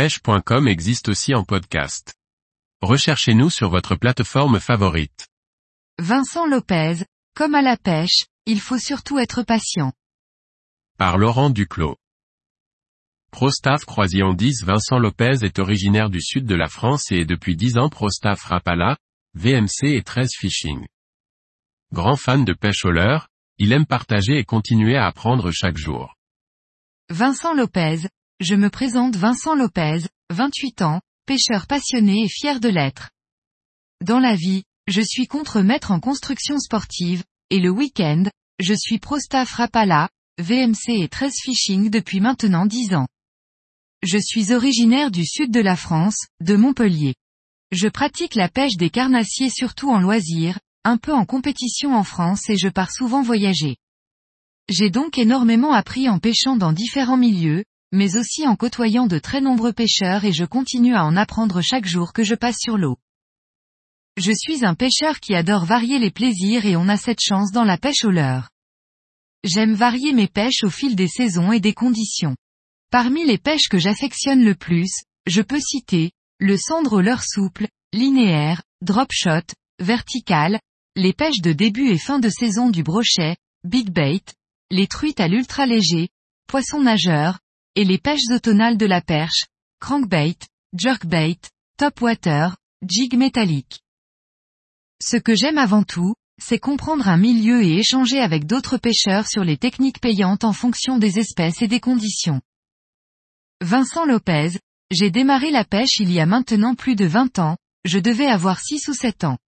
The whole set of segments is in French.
pêche.com existe aussi en podcast. Recherchez-nous sur votre plateforme favorite. Vincent Lopez, comme à la pêche, il faut surtout être patient. Par Laurent Duclos. Prostaff Croisillon 10 Vincent Lopez est originaire du sud de la France et est depuis 10 ans Prostaff Rapala, VMC et 13 Fishing. Grand fan de pêche au leurre, il aime partager et continuer à apprendre chaque jour. Vincent Lopez, je me présente Vincent Lopez, 28 ans, pêcheur passionné et fier de l'être. Dans la vie, je suis contre-maître en construction sportive, et le week-end, je suis pro-staff VMC et 13 Fishing depuis maintenant 10 ans. Je suis originaire du sud de la France, de Montpellier. Je pratique la pêche des carnassiers surtout en loisir, un peu en compétition en France et je pars souvent voyager. J'ai donc énormément appris en pêchant dans différents milieux, mais aussi en côtoyant de très nombreux pêcheurs et je continue à en apprendre chaque jour que je passe sur l'eau. Je suis un pêcheur qui adore varier les plaisirs et on a cette chance dans la pêche au leurre. J'aime varier mes pêches au fil des saisons et des conditions. Parmi les pêches que j'affectionne le plus, je peux citer, le cendre au leurre souple, linéaire, drop shot, vertical, les pêches de début et fin de saison du brochet, big bait, les truites à l'ultra léger, poisson nageur, et les pêches automnales de la perche, crankbait, jerkbait, topwater, jig métallique. Ce que j'aime avant tout, c'est comprendre un milieu et échanger avec d'autres pêcheurs sur les techniques payantes en fonction des espèces et des conditions. Vincent Lopez, j'ai démarré la pêche il y a maintenant plus de 20 ans, je devais avoir 6 ou 7 ans.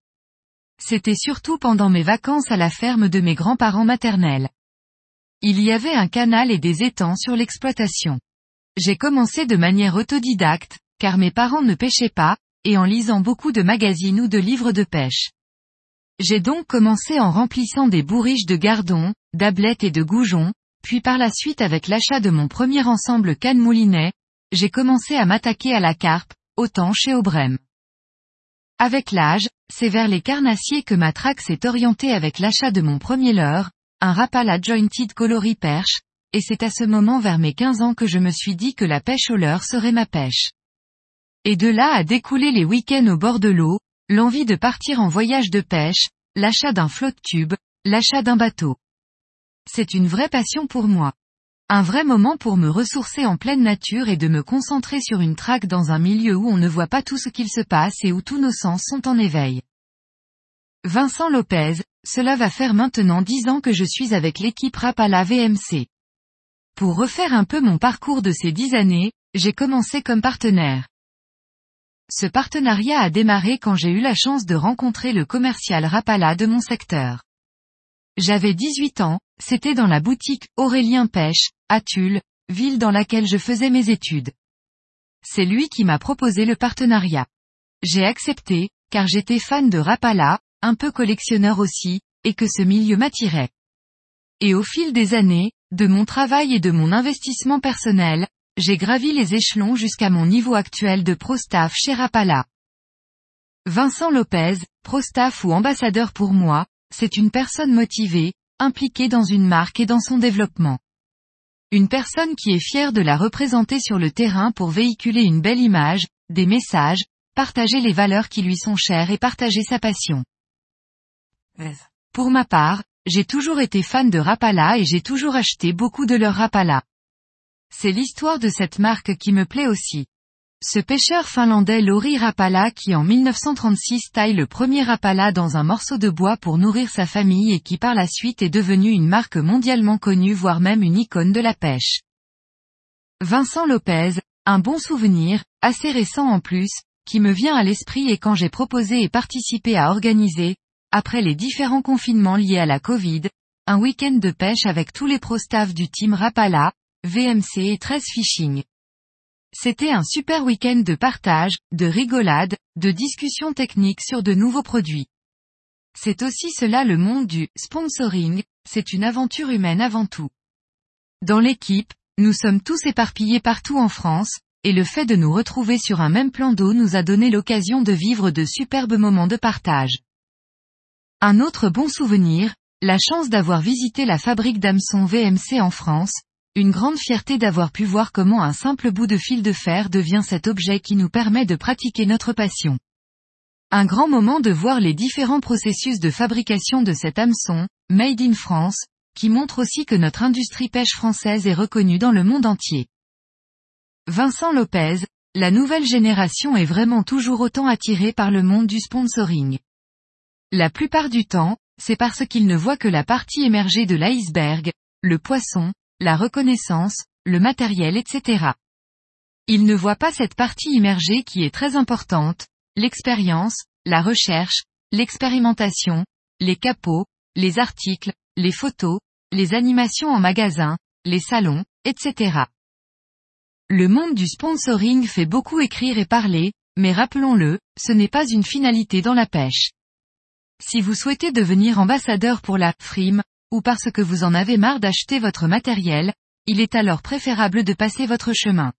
C'était surtout pendant mes vacances à la ferme de mes grands-parents maternels. Il y avait un canal et des étangs sur l'exploitation. J'ai commencé de manière autodidacte, car mes parents ne pêchaient pas, et en lisant beaucoup de magazines ou de livres de pêche. J'ai donc commencé en remplissant des bourriches de gardons, d'ablettes et de goujons, puis par la suite avec l'achat de mon premier ensemble canne moulinet, j'ai commencé à m'attaquer à la carpe, autant chez Aubrem. Avec l'âge, c'est vers les carnassiers que ma traque s'est orientée avec l'achat de mon premier leurre, un Rapala Jointed Coloris Perche, et c'est à ce moment vers mes 15 ans que je me suis dit que la pêche au leurre serait ma pêche. Et de là a découlé les week-ends au bord de l'eau, l'envie de partir en voyage de pêche, l'achat d'un flotte tube, l'achat d'un bateau. C'est une vraie passion pour moi. Un vrai moment pour me ressourcer en pleine nature et de me concentrer sur une traque dans un milieu où on ne voit pas tout ce qu'il se passe et où tous nos sens sont en éveil. Vincent Lopez, cela va faire maintenant dix ans que je suis avec l'équipe Rapala VMC. Pour refaire un peu mon parcours de ces dix années, j'ai commencé comme partenaire. Ce partenariat a démarré quand j'ai eu la chance de rencontrer le commercial Rapala de mon secteur. J'avais 18 ans, c'était dans la boutique Aurélien Pêche, à Tulle, ville dans laquelle je faisais mes études. C'est lui qui m'a proposé le partenariat. J'ai accepté, car j'étais fan de Rapala, un peu collectionneur aussi, et que ce milieu m'attirait. Et au fil des années, de mon travail et de mon investissement personnel, j'ai gravi les échelons jusqu'à mon niveau actuel de pro-staff chez Rapala. Vincent Lopez, pro-staff ou ambassadeur pour moi, c'est une personne motivée, impliquée dans une marque et dans son développement. Une personne qui est fière de la représenter sur le terrain pour véhiculer une belle image, des messages, partager les valeurs qui lui sont chères et partager sa passion. Pour ma part, j'ai toujours été fan de Rapala et j'ai toujours acheté beaucoup de leur Rapala. C'est l'histoire de cette marque qui me plaît aussi. Ce pêcheur finlandais Lori Rapala qui en 1936 taille le premier Rapala dans un morceau de bois pour nourrir sa famille et qui par la suite est devenu une marque mondialement connue voire même une icône de la pêche. Vincent Lopez, un bon souvenir, assez récent en plus, qui me vient à l'esprit et quand j'ai proposé et participé à organiser, après les différents confinements liés à la Covid, un week-end de pêche avec tous les pro-staff du team Rapala, VMC et 13 Fishing. C'était un super week-end de partage, de rigolade, de discussions techniques sur de nouveaux produits. C'est aussi cela le monde du sponsoring, c'est une aventure humaine avant tout. Dans l'équipe, nous sommes tous éparpillés partout en France, et le fait de nous retrouver sur un même plan d'eau nous a donné l'occasion de vivre de superbes moments de partage. Un autre bon souvenir, la chance d'avoir visité la fabrique d'hameçons VMC en France, une grande fierté d'avoir pu voir comment un simple bout de fil de fer devient cet objet qui nous permet de pratiquer notre passion. Un grand moment de voir les différents processus de fabrication de cet hameçon, Made in France, qui montre aussi que notre industrie pêche française est reconnue dans le monde entier. Vincent Lopez, la nouvelle génération est vraiment toujours autant attirée par le monde du sponsoring. La plupart du temps, c'est parce qu'ils ne voient que la partie émergée de l'iceberg, le poisson, la reconnaissance, le matériel etc. Ils ne voient pas cette partie immergée qui est très importante, l'expérience, la recherche, l'expérimentation, les capots, les articles, les photos, les animations en magasin, les salons, etc. Le monde du sponsoring fait beaucoup écrire et parler, mais rappelons-le, ce n'est pas une finalité dans la pêche. Si vous souhaitez devenir ambassadeur pour la frime, ou parce que vous en avez marre d'acheter votre matériel, il est alors préférable de passer votre chemin.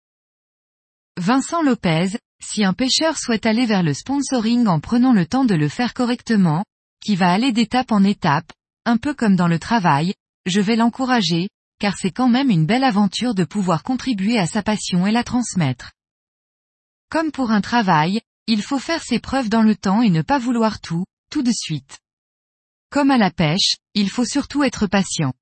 Vincent Lopez, si un pêcheur souhaite aller vers le sponsoring en prenant le temps de le faire correctement, qui va aller d'étape en étape, un peu comme dans le travail, je vais l'encourager, car c'est quand même une belle aventure de pouvoir contribuer à sa passion et la transmettre. Comme pour un travail, il faut faire ses preuves dans le temps et ne pas vouloir tout, tout de suite. Comme à la pêche, il faut surtout être patient.